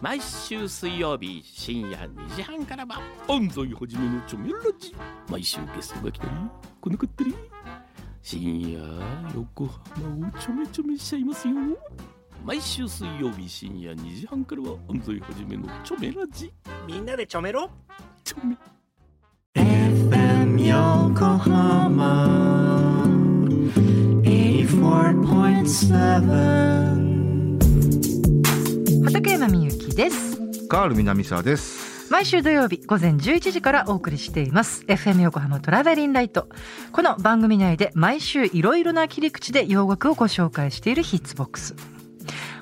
毎週水曜日深夜2時半からは安西はじめのチョメラジ。毎週ゲストが来たり来なかったり。深夜横浜をちょめちょめしちゃいますよ。毎週水曜日深夜2時半からは安西はじめのチョメラジ。みんなでちょめろ。チョメ。FM Yokohama 84.7畠山みゆきです。カール南沢です。毎週土曜日午前11時からお送りしています。FM 横浜トラベリンライト。この番組内で毎週いろいろな切り口で洋楽をご紹介しているヒッツボックス。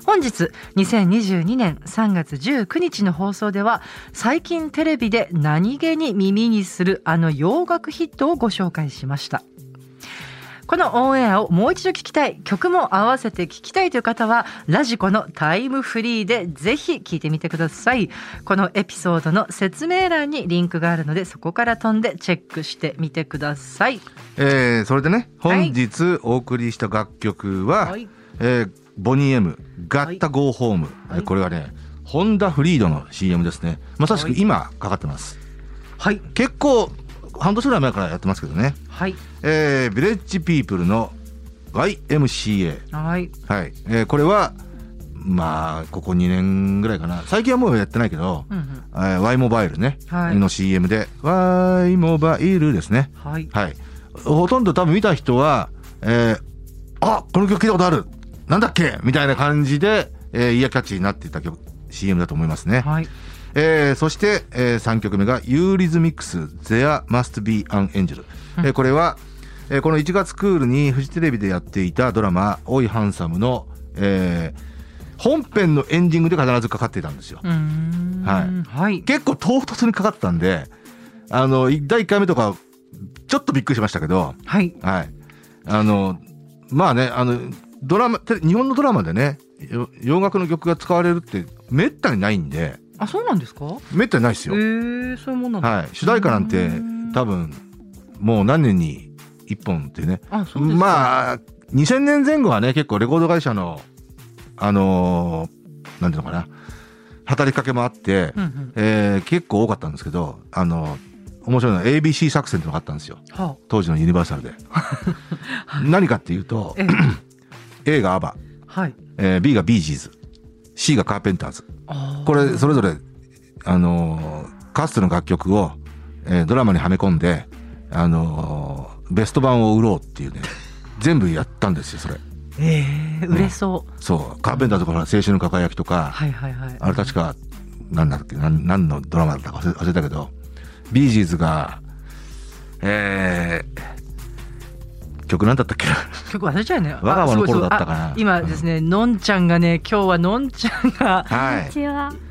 本日2022年3月19日の放送では最近テレビで何気に耳にするあの洋楽ヒットをご紹介しましたこのオンエアをもう一度聞きたい曲も合わせて聞きたいという方はラジコのタイムフリーでぜひ聞いてみてください。このエピソードの説明欄にリンクがあるのでそこから飛んでチェックしてみてください。えー、それでね、はい。本日お送りした楽曲は、はい。えーボニー M、ガッタゴーホーム。はい。えーこれはね、ホンダフリードの CM ですね。まさしく今かかってます。はい。結構、半年ぐらい前からやってますけどね。はいえー、ビレッジピープルの YMCA。はいはい。えーこれは、まあ、ここ2年ぐらいかな。最近はもうやってないけど、うんうんえー Y モバイルね、はいの CM で、Y モバイルですね。はいはい。ほとんど多分見た人は、えーあこの曲聞いたことあるなんだっけ？みたいな感じで、えーイヤーキャッチになっていた曲、CM だと思いますね。はいえーそして、え3曲目が、ユーリズミックス、There Must Be an Angel。えーこれは、えーこの1月クールにフジテレビでやっていたドラマ、おいハンサムの、えー本編のエンディングで必ずかかっていたんですよ。はいはい結構唐突にかかったんで、あの、い第1回目とか、ちょっとびっくりしましたけど、はいはい。あの、まあね、あの、ドラマ、日本のドラマでね、よ洋楽の曲が使われるってめったにないんで、あそうなんですか？めったにないですえよ。ー、そういうもんなんだはい。主題歌なんてうん多分、もう何年に一本っていうね。まあ、2000年前後はね、結構レコード会社の、あのーなんていうのかな、働きかけもあって、うんうん。えー結構多かったんですけど、あの、面白いのは ABC 作戦っていうのがあったんですよ。は当時のユニバーサルで。何かっていうと A がアバ、はい。えー B がビージーズ、C がカーペンターズ。これ、それぞれ、あのーかつての楽曲を、えードラマにはめ込んで、あのーベスト版を売ろうっていうね、全部やったんですよ、それ。ええ売れそう、そう。カーペンターズとかほら、青春の輝きとか、はいはいはい。あれ確か、なんだっけ、なん何のドラマだったか忘れたけど、ビージーズが、えー、曲なんだったっけな？結構忘れちゃうね。我が子の頃だったかな。今ですねのんちゃんがね今日はのんちゃんがはい。ちは。あーのんちゃ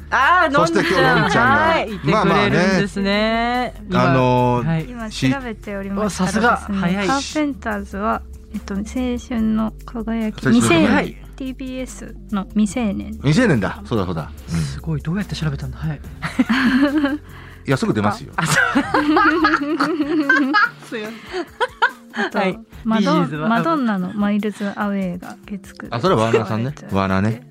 んそして今日のんちゃんが。はい。いてくまあまあね。れるんですね。今あのーはい今し調べておりましたらおさすが。ですね早い。カーペンターズはえっと青春の輝き。未成はい。年 TBS の未成年。未成年だ。そうだそうだ。うん。すごい。どうやって調べたんだ？はい。いや、すぐ出ますよ。あと、はい。マドマドンナのマイルズ・アウェイが月9あそれはワーナーさんね。ワーナーね。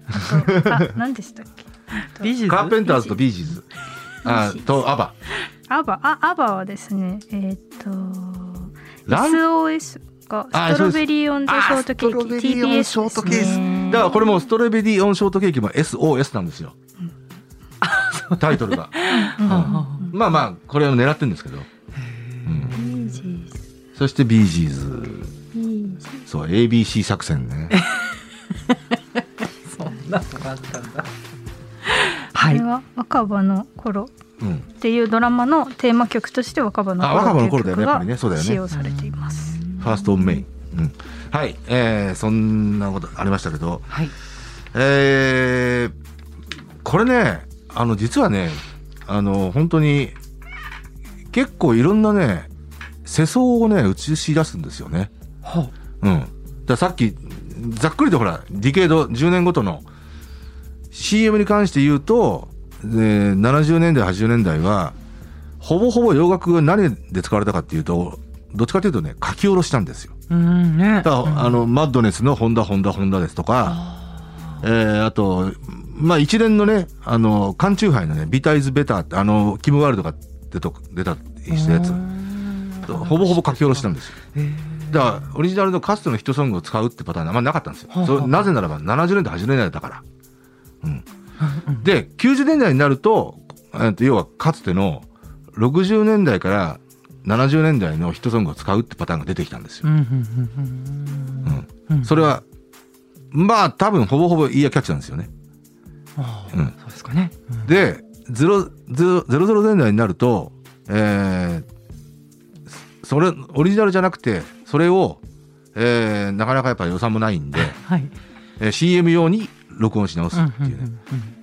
あ何でしたっけ？ビージーズ？カーペンターズとビージーズ。あ、と、アバ。アバ？あアバはですねえーっと SOS があストロベリー・オン・ザ・ショートケーキ。TBS ショートケーキ。ですね。だからこれもストロベリーオンショートケーキも SOS なんですよ。タイトルが。うん。まあまあ、これを狙ってるんですけど。うんビージーズ。そしてビージーズ。ビージーズ。そう、ABC 作戦ね。そんなのがあったんだ。こはいれは若葉の頃うん。っていうドラマのテーマ曲として若葉のあ若葉の頃だよねっていう曲やっぱりねそうだよね使用されています。ファーストオンメイン。うん。はい。えー、そんなことありましたけど、はいえー、これね、あの、実はね、あの、本当に、結構いろんなね、世相をね、映し出すんですよね。はうん。ださっき、ざっくりとほら、ディケード10年ごとの CM に関して言うと、えー70年代、80年代は、ほぼほぼ洋楽が何で使われたかっていうと、どっちかというとね、書き下ろしたんですよ。うんねだから、あの、マッドネスのホンダ、ホンダ、ホンダですとか、えー、あと、まあ一連のね、あの、缶チューハイのね、ビタイズベターって、あの、キムワールドが出と出たりしたやつ、ほぼほぼ書き下ろしなんですよ。だから、オリジナルのかつてのヒットソングを使うってパターンあんまなかったんですよ。それなぜならば70年代、80年代だから。うん。で、90年代になると、えっと要はかつての60年代から70年代のヒットソングを使うってパターンが出てきたんですよ。うん。それは、まあ多分ほぼほぼイヤーキャッチなんですよね。うんそうですかね。うんで、ゼロ、ゼロ、ゼロゼロ年代になると、えーそれ、オリジナルじゃなくて、それを、えーなかなかやっぱ予算もないんで、はい。えー CM 用に録音し直すっていうね。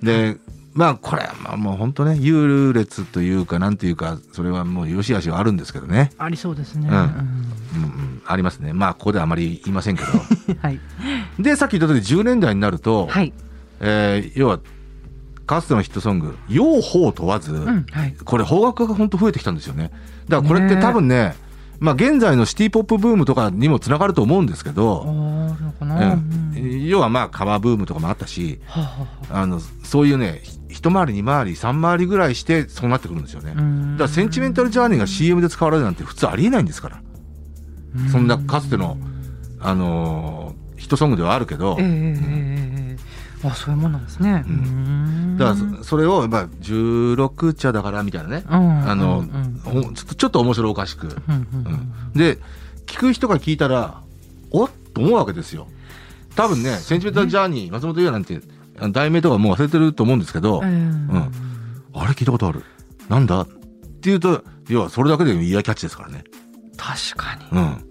で、まあこれはまあもう本当ね、優劣というか、なんていうか、それはもう良し悪しはあるんですけどね。ありそうですね。うんうんありますね。まあここではあまり言いませんけど。はい。で、さっき言った通り10年代になると、はい。えー要は、かつてのヒットソング、用法問わず、うん。はい。これ邦楽が本当増えてきたんですよね。だからこれって多分ね、まあ現在のシティポップブームとかにもつながると思うんですけあど、うな。んうん。要はまあカバーブームとかもあったし、はあはあはあ。の、そういうね、ひ一回り二回り三回りぐらいしてそうなってくるんですよね。あだからセンチメンタルジャーニーが CM で使われるなんて普通ありえないんですから。うん。そんなかつての、あのーヒットソングではあるけど。ええ、ええええあ、そういうもんなんですね。うん。んだからそそれを、まあ、16茶だからみたいなね、うん、あの、ちょっとちょっと面白おかしく、で、聞く人が聞いたら、おっと思うわけですよ。多分ね、センチメンタルジャーニー、松本優也なんて、題名とかもう忘れてると思うんですけど、うん。あれ聞いたことある。なんだ？っていうと、要はそれだけでイヤーキャッチですからね。確かに。うん。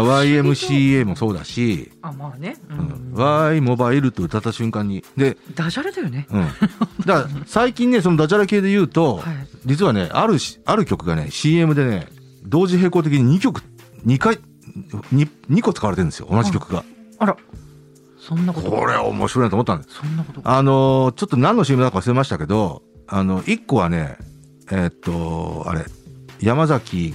うんだ YMCA もそうだし、あ、まあね。ううん、Y モバイルと歌った瞬間に。で、ダジャレだよね。うん。だから最近ね、そのダジャレ系で言うと、はい。実はね、あるし、ある曲がね、CM でね、同時並行的に2曲、2回、2, 2個使われてるんですよ、同じ曲が。あら。そんなこと。これは面白いなと思ったんです。そんなことが。あのーちょっと何の CM だか忘れましたけど、あの、1個はね、えーっと、あれ、山崎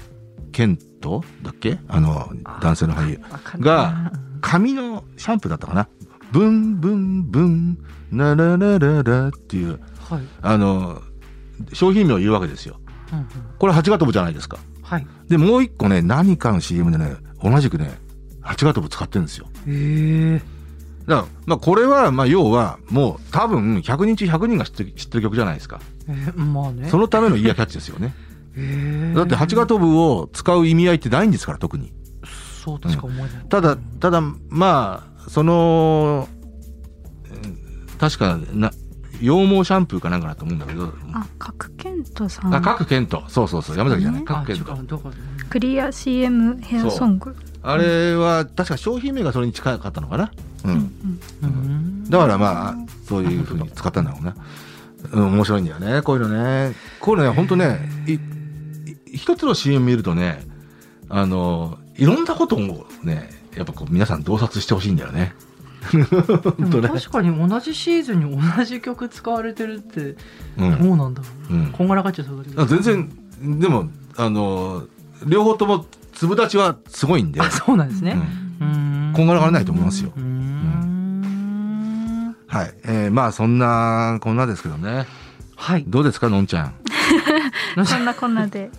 健人だっけ？あの、男性の俳優。が、髪のシャンプーだったかな？ブンブンブン、ラララララっていう、はい。あの、商品名を言うわけですよ。うんうんこれ八ヶ飛ぶじゃないですか。はい。で、もう一個ね、何かの CM でね、同じくね、八ヶ飛ぶ使ってるんですよ。ええ。だから、まあこれは、まあ要は、もう多分100人中100人が知ってる知ってる曲じゃないですか。えーまあね。そのためのイヤーキャッチですよね。ええだって八ヶ飛ぶを使う意味合いってないんですから、特に。そうとしか思えない。ただ、ただ、まあ、その、うん確かな、羊毛シャンプーかなんかだと思うんだけど、あ、角健人さん。あ、各健人。そうそうそう、山崎じゃない、ね各健人。クリア CM ヘアソング。あれは、確か商品名がそれに近かったのかな。う。うんんうんだからまあ、そういうふうに使ったんだろうな。うん、面白いんだよね、こういうのね。こういうのね、本当ね、一つの CM 見るとね、あの、いろんなことをね、やっぱこう皆さん洞察してほしいんだよね。確かに同じシーズンに同じ曲使われてるってうん。どうなんだろう、うんこんがらがっちゃいそうだけどあ全然、でも、あの、両方とも粒立ちはすごいんで、あそうなんですね、こんがらがらないと思いますようーんはい。えーまあそんな、こんなですけどね。はいどうですか、のんちゃん。そんなこんなで。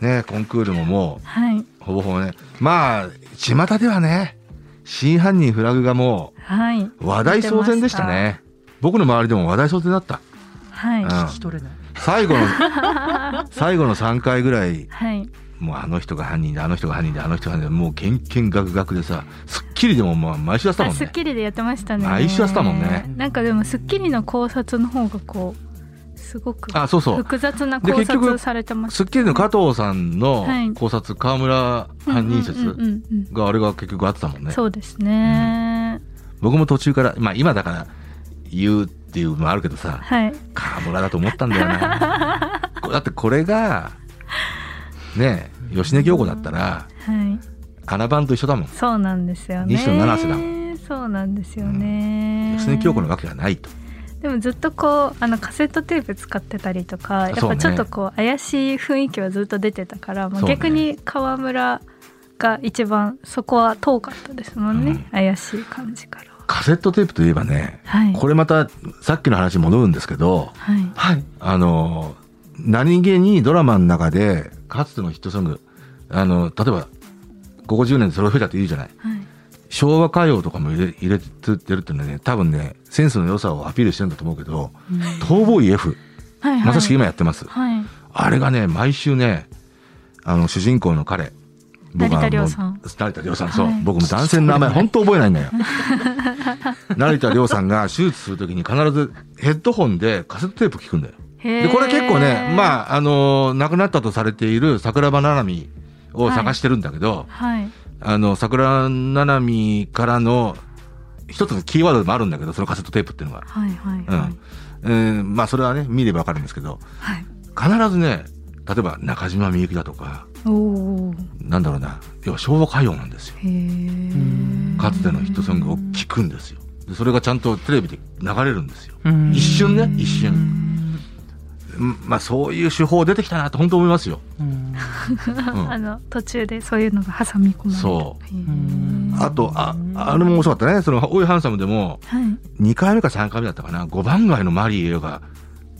ね、コンクールももはい。う、ほぼほぼね。まあ、巷ではね、真犯人フラグがもはい。う話題騒然でしたね。僕の周りでも話題騒然だった。はい。うん聞き取れない最後の、最後の3回ぐらい、はい。もうあの人が犯人で、あの人が犯人で、あの人が犯人で、もうけんけんがくがくでさ、スッキリでもまあ毎週やってたもあ、んね。スッキリでやってましたね。毎週やってたもんねなんかでもスッキリの考察の方がこうすごくあ、そうそう。複雑なで考結局察されてます。スッキリの加藤さんのはい考察、河村犯人説うんうんうんうんがあれが結局あってたもんね。そうですね。僕も途中から、まあ今だから言うっていうのもあるけどさ、はい。河村だと思ったんだよな。こ だってこれが、ねえ、吉根京子だったら、はい。穴番と一緒だもん。そうなんですよね。西野七瀬だもそうなんですよね。吉根京子のわけがないと。でもずっとこうあのカセットテープ使ってたりとかやっぱちょっとこう怪しい雰囲気はずっと出てたから、もうそうね。逆に川村が一番そこは遠かったですもんね、うん。怪しい感じから。は。カセットテープといえばね、はい。これまたさっきの話に戻るんですけど、はい。はい。あの、何気にドラマの中で、かつてのヒットソング、あの、例えば、ここ10年でそれを増えたって言うじゃない。はい昭和歌謡とかも入れ入れてるっていうのはね、多分ね、センスの良さをアピールしてるんだと思うけど、逃亡医 F、はいはい。まさしく今やってます。はい。あれがね、毎週ね、あの、主人公の彼、は成田凌もうさん。成田凌さん、そう。はい。僕も男性の名前、本当覚えないんだよ。成田凌さんが手術するときに必ずヘッドホンでカセットテープ聞くんだよ。へで、これ結構ね、あまあ、あの亡くなったとされている桜庭ななみを探してるんだけど、はいあの、桜ななみからの一つのキーワードでもあるんだけど、そのカセットテープっていうのが。はいはいうん。はいえーまあ、それはね、見ればわかるんですけど、はい必ずね、例えば中島みゆきだとか、おおなんだろうな、要は昭和歌謡なんですよ。へえかつてのヒットソングを聴くんですよ。でそれがちゃんとテレビで流れるんですよ。うん一瞬ね、一瞬。うんまあ、そういう手法出てきたなと本当思いますよ。あの途中でそういうのが挟み込まれるそうあと、あ、あれも面白かったね。その、オイハンサムでも、はい2回目か3回目だったかな、5番街のマリエが、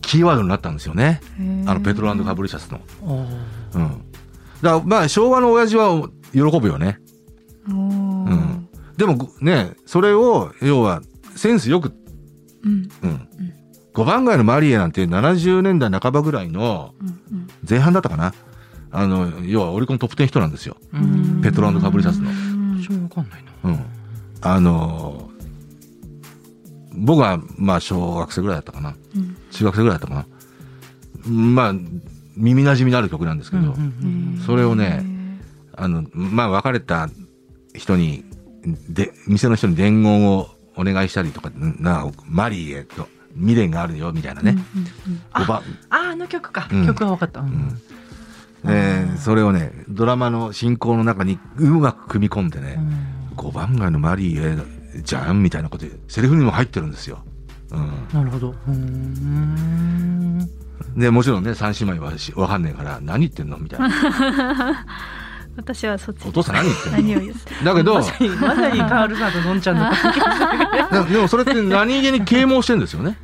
キーワードになったんですよね。あの、ペトロカブリシャスの。おーうん。だから、まあ、昭和の親父は喜ぶよね。おーうんでも、ね、それを、要は、センスよく、うんうん。5番街のマリエなんて70年代半ばぐらいの前半だったかな。あの、要はオリコントップ10人なんですよ。うんペトロカブリシャスの。私もわかんないな。うん。あの僕は、まあ、小学生ぐらいだったかな。うん中学生ぐらいだったかな。まあ、耳馴染みのある曲なんですけど、うんそれをね、あの、まあ、別れた人に、で、店の人に伝言をお願いしたりとか、な、マリーへと未練があるよ、みたいなね。あおば、あー、あの曲か。うん曲はわかった。うんうんえーそれをね、ドラマの進行の中にうまく組み込んでね、五番街のマリーへじゃんみたいなことで、セリフにも入ってるんですよ。うん。なるほど。うーんで、もちろんね、三姉妹はしわかんねえから、何言ってんの？みたいな。私はそっちお父さん何言って何を言ってだけどま、さに、まさにカールさんとのんちゃんの関係。な でもそれって何気に啓蒙してるんですよね。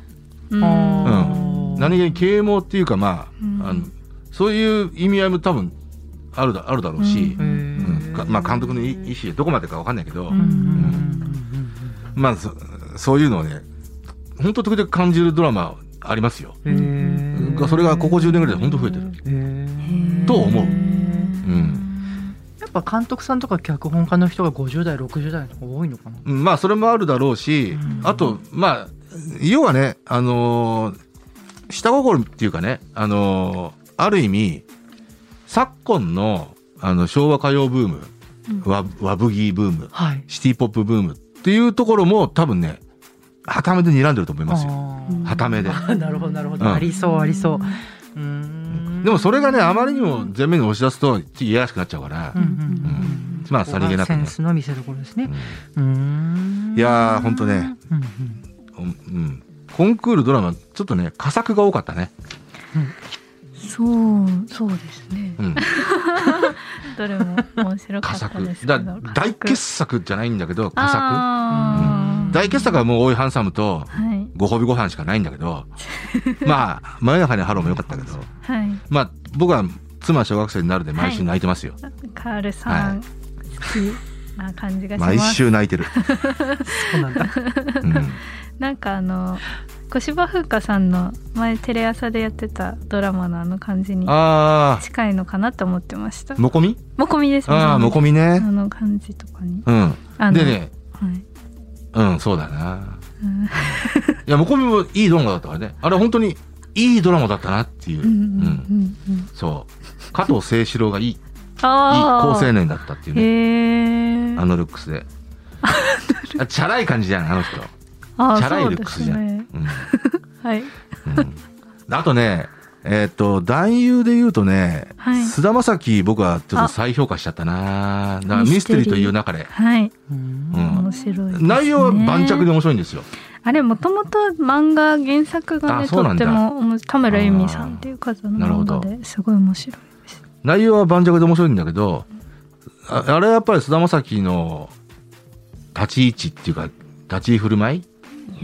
うん。うん。何気に啓蒙っていうか、まうん。あ、あの、そういう意味合いも多分あるだあるだろうし、うん。うん。かまあ監督の意意思でどこまでかわかんないけど、うん。まあそそういうのをね、本当時々感じるドラマありますよ。それがここ10年ぐらいで本当増えてる。へと思う。うへん。やっぱ監督さんとか脚本家の人が50代60代の多いのかな。うんまあそれもあるだろうし、うん。あと、まあ、要はね、あのー下心っていうかね、あのーある意味、昨今のあの昭和歌謡ブーム、和和ブギーブーム、はい。シティポップブームっていうところも多分ね、はためで睨んでると思いますよ。うんはためで。あ なるほどなるほど、うん。ありそうありそうでもそれがね、あまりにも前面に押し出すと、ちょっといやらしくなっちゃうから、うんうんうんまあ、さりげなくね。セン。スの見せ所ですね。うん。いやーほんとね。うんうん。うん、コンクールドラマ、ちょっとね、佳作が多かったね。そうそうですね。うん、どれも面白か佳ったです作。けどだ大傑作じゃないんだけど、佳作。あー。大傑作はもう、おいハンサムと、はいご褒美ご飯しかないんだけど、まあ、真夜中にハローも良かったけど、はい。まあ、僕は妻小学生になるで毎週泣いてますよ。カールさん、はい。好きな感じがします。毎週泣いてる。そうなんだ。うん、なんかあの小芝風花さんの前テレ朝でやってたドラマのあの感じにあ近いのかなと思ってました。ー、もこみ？もこみですああ、もこみみね。あの感じとかに。うん。でね、はい。うん、そうだな。うんいや、もこみもいいドラマだったからね。あれ本当にいいドラマだったなっていう。そう。加藤清志郎がいい、いい好青年だったっていうね。あのルックスで。あチャラい感じじゃん、あの人。チャラいルックスじゃん。すねうん はいうんあとね、えっ、と、男優で言うとね、はい。菅田将暉僕はちょっと再評価しちゃったな。だからミステリーという中で。はい。うん。うん。面白いですね。内容は盤石で面白いんですよ。あれもともと漫画原作がねとっあそうなんだ。ても田村由美さんっていう方の漫なるほど。画ですごい面白いです内容は盤石で面白いんだけど、ああれはやっぱり菅田将暉の立ち位置っていうか、立ち居振る舞い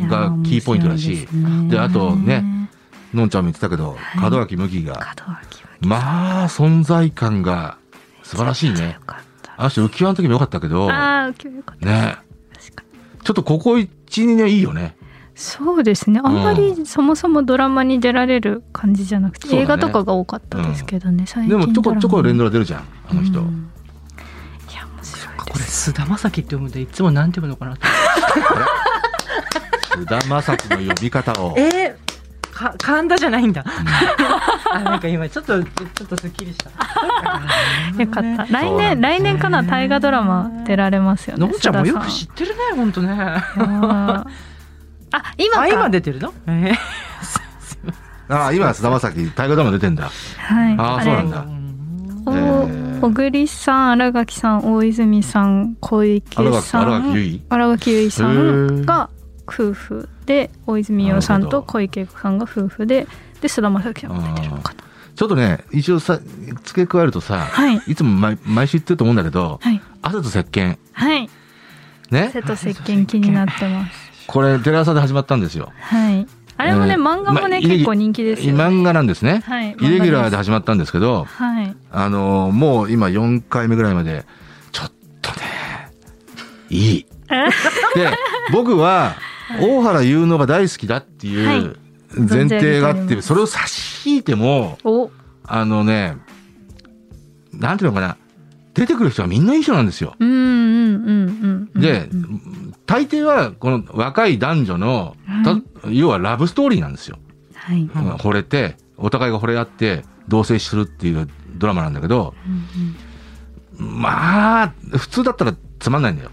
がキーポイントだしですね。であとねのんちゃんも言ってたけど、はい。門脇麦が門脇麦まあ存在感が素晴らしいね。あの人浮き輪の時も良かったけどああ、受けよかった。ね。確かに。ちょっとここ12年いいよね。そうですね。あんまりそもそもドラマに出られる感じじゃなくて、そうだね。映画とかが多かったですけどね。最近でもちょこちょこ連ドドラ出るじゃんあの人、うん。いや面白いこれ。菅田将暉って読むんでいつもなんて読むのかなと。菅田将暉の呼び方を。えー、か神田じゃないんだ。あなんか今ちょっとちょっとすっきりした。よかった。来年来年かな大河ドラマ出られますよね。のんちゃんもよく須知ってるね本当ね。あ今か。あ今出てるの？え ああ今菅田将暉大河ドラマ出てんだ。はい。れあーそうなんだ。小栗さん、新垣さん、大泉さん、小池さん、荒垣結新垣結衣さんが夫婦で大泉洋さんと小池さんが夫婦でで菅田将暉さんが出てるのかな。ちょっとね一応さ付け加えるとさ、はい。いつも毎毎週言ってると思うんだけどはい。汗と石鹸。はい。ね？瀬戸石鹸気になってます。これテレ朝で始まったんですよ。はい。あれもね、えー漫画もね、ま結構人気ですよ、ね、漫画なんですね、はい。イレギュラーで始まったんですけどはい。あのーもう今4回目ぐらいまでちょっとねいい。で僕は大原優乃が大好きだってはい。いう前提があって、それを差し引いてもお。あのねなんていうのかな出てくる人はみんないい人なんですよ。うんうんうんうんでうん。大抵はこの若い男女の、はい。た要はラブストーリーなんですよ。はい、うん。惚れてお互いが惚れ合って同棲するっていうドラマなんだけどまあ普通だったらつまんないんだよ。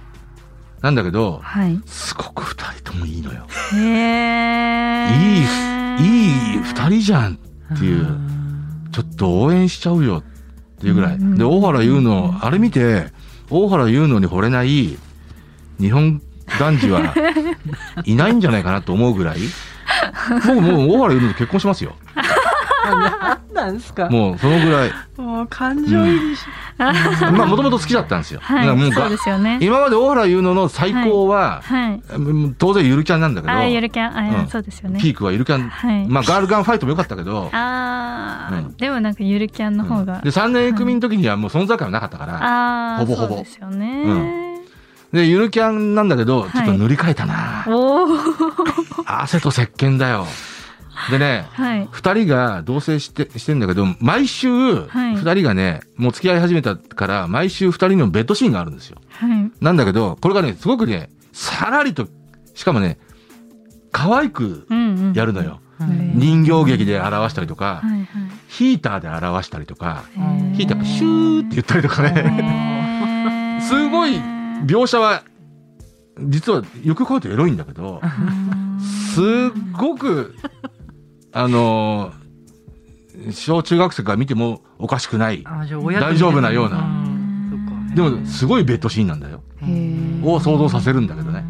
なんだけどはいすごく二人ともいいのよ。へえいいいい二人じゃんっていうちょっと応援しちゃうよっていうぐらい。うんうんで大原優乃あれ見て大原優乃に惚れない日本男児は いないんじゃないかなと思うぐらい僕もう大原優乃と結婚しますよ。何なんですか？もうそのぐらい。もう感情移入し、まあもともと好きだったんですよ。はい。そうだからもうがですよね。今まで大原優乃の最高は、はい。うん当然ゆるキャンなんだけど、あーゆるキャン。あ、うん。そうですよね。ピークはゆるキャン、はい。まあガールガンファイトも良かったけど、あー、うん。でもなんかゆるキャンの方が、で3年組の時にはもう存在感はなかったから、ああほぼほぼ。そうですよね、でゆるキャンなんだけどはい。ちょっと塗り替えたな、おお汗と石鹸だよでねはい。2人が同棲してしてんだけど毎週はい。2人がねもう付き合い始めたから毎週2人のベッドシーンがあるんですよ。はい。なんだけどこれがねすごくねさらりとしかもね可愛くうんうんやるのよ、うん人形劇で表したりとか、はいはい。ヒーターで表したりとか、ヒーターがシューって言ったりとかね、すごい描写は、実はよく考えるとエロいんだけど、すっごく、あのー小中学生から見てもおかしくない。大丈夫なようなでも、すごいベッドシーンなんだよ。を想像させるんだけどね。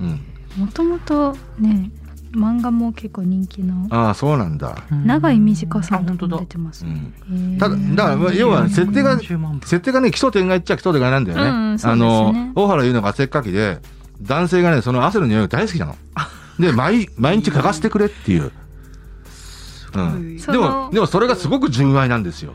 うん。もともとね漫画も結構人気のああ、そうなんだ。うん長井短さんと出てますねただ、だからまあ、要は設定が、40万部設定がね、基礎点が言っちゃ基礎点がなんだよね。うんそうあの、大原優乃が汗っかきで、男性がね、その汗の匂いが大好きなの。で、毎、毎日嗅がせてくれっていう。うん。そでもの、でもそれがすごく純愛なんですよ。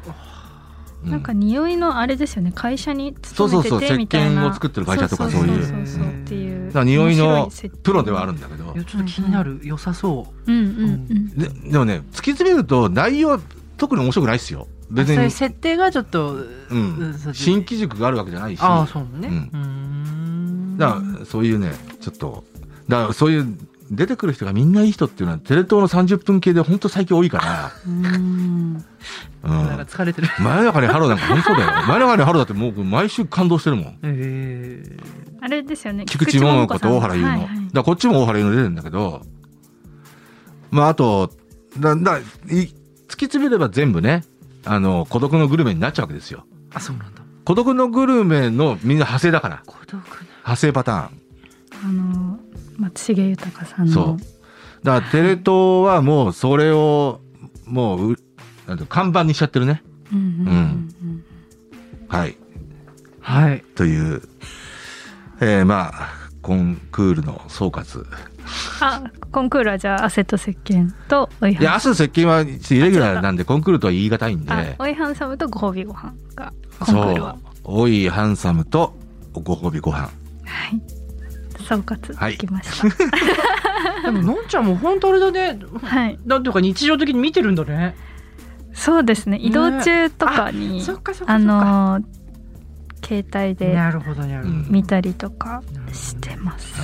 うなんか匂いのあれですよね。会社にそうそうそう。勤めててみたいな。石鹸を作ってる会社とかそういう。そうそうう。んっていう。だから匂いのプロではあるんだけど。ちょっと気になる良さそう。うんうんうん。ででもね、突き詰めると内容は特に面白くないですよ。別そういうに。設定がちょっとうん。そう新機軸があるわけじゃないし。ああそうね。うん。うーん。だからそういうねちょっとだからそういう出てくる人がみんないい人っていうのはテレ東の30分系で本当最近多いかうーんら、うん、なんか疲れてる。真夜中にハローなんか本当だよ。真夜中にハローだってもう毎週感動してるもん。え。あれですよね。菊池桃子と大原優乃、はいはい。だこっちも大原優乃出てるんだけど。まああとだだい突き詰めれば全部ねあの孤独のグルメになっちゃうわけですよ。ー、あそうなんだ。孤独のグルメのみんな派生だから。孤独な。派生パターン。あの松重豊さんの。そう。だからテレ東はもうそれをもう看板にしちゃってるね。うんうんうんうん。はい。はい。という、えーまあコンクールの総括。あコンクールはじゃあ汗と石鹸とおいいやはん明日接近はイレギュラーなんでコンクールとは言い難いんで。あおいはんサムとご褒美ご飯が。コンクールは。そうおいハンサムとご褒美ご飯。はい総括はい。できましたでものんちゃんも本当あれだねはい、なんていうか日常的に見てるんだね。そうですね。移動中とかに、そっかそっかあそっか。のー携帯で見たりとかしてます、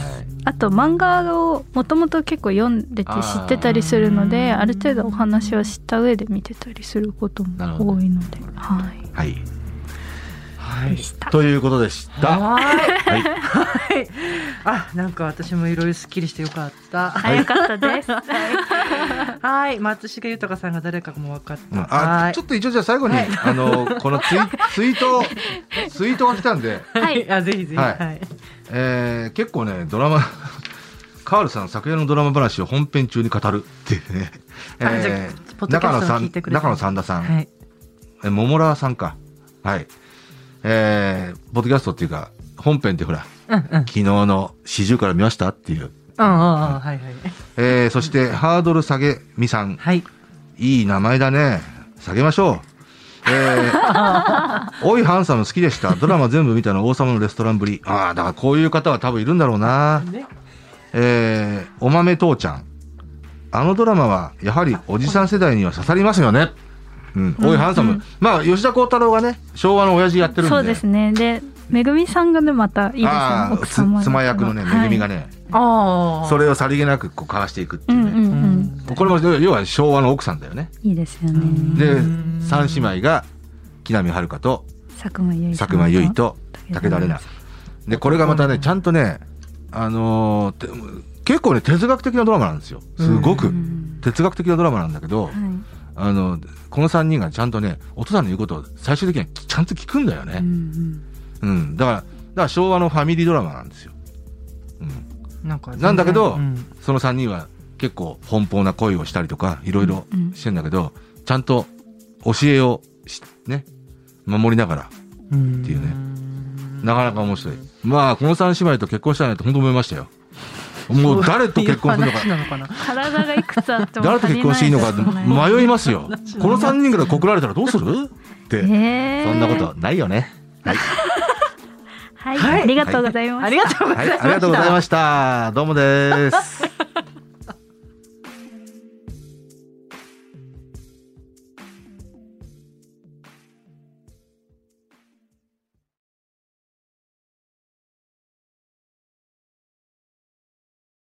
あと漫画をもともと結構読んでて知ってたりするのである程度お話を知った上で見てたりすることも多いので、はい。はいはい。ということでした。はーい。はい。はい。あなんか私もいろいろすっきりしてよかった。早かったです。はい。松重豊さんが誰かも分かった、あちょっと一応じゃあ最後に、あのこのツイツイートツイートが来たんで、はい。あぜひぜひ。ははい。い、えー結構ねドラマカールさん昨夜のドラマ話を本編中に語るっていうね、あじゃえあポッドキャストを中野さん聞いてくれて中野三田さん、はい。え桃良さんか。はいえー、ポッドキャストっていうか本編ってほらうんうん昨日の四十から見ましたっていう、そしてハードル下げみさんはいいい名前だね。下げましょう。えー、おいハンサム好きでした。ドラマ全部見たの王様のレストランぶり。ああ、だからこういう方は多分いるんだろうな。ねえー、お豆父ちゃん。あのドラマはやはりおじさん世代には刺さりますよね。うん、おいハンサム。うんまあ、吉田鋼太郎がね、昭和の親父やってるんで。そうですね。で、めぐみさんがね、またいいですね奥様つ妻役のね、めぐみがね、ああそれをさりげなくこう交わしていくってはい。いううんね。うんうん。これも要は昭和の奥さんだよね。いいですよね。で、三姉妹が木南遥と佐久間由衣佐久間由衣と武田玲奈。で、これがまたね、ちゃんとね、あのーて結構ね、哲学的なドラマなんですよ。すごくう。ん哲学的なドラマなんだけど、はい。あの、この3人がちゃんとね、お父さんの言うことを最終的にはちゃんと聞くんだよね。うんうんうん。だから、だから昭和のファミリードラマなんですよ。うん。なんかなんだけどうんその3人は結構奔放な恋をしたりとか、いろいろうんしてんだけど、ちゃんと教えをしね、守りながら、うんっていうねなかなか面白い。まあ、この3姉妹と結婚したいなって本当思いましたよ。もう誰と結婚するのか体がいくつあっても誰と結婚していいのか迷いますよ。この3人から告られたらどうする？って。えーそんなことないよね。はい。はい、はいありがとうございます。ありがとうございました。どうもです。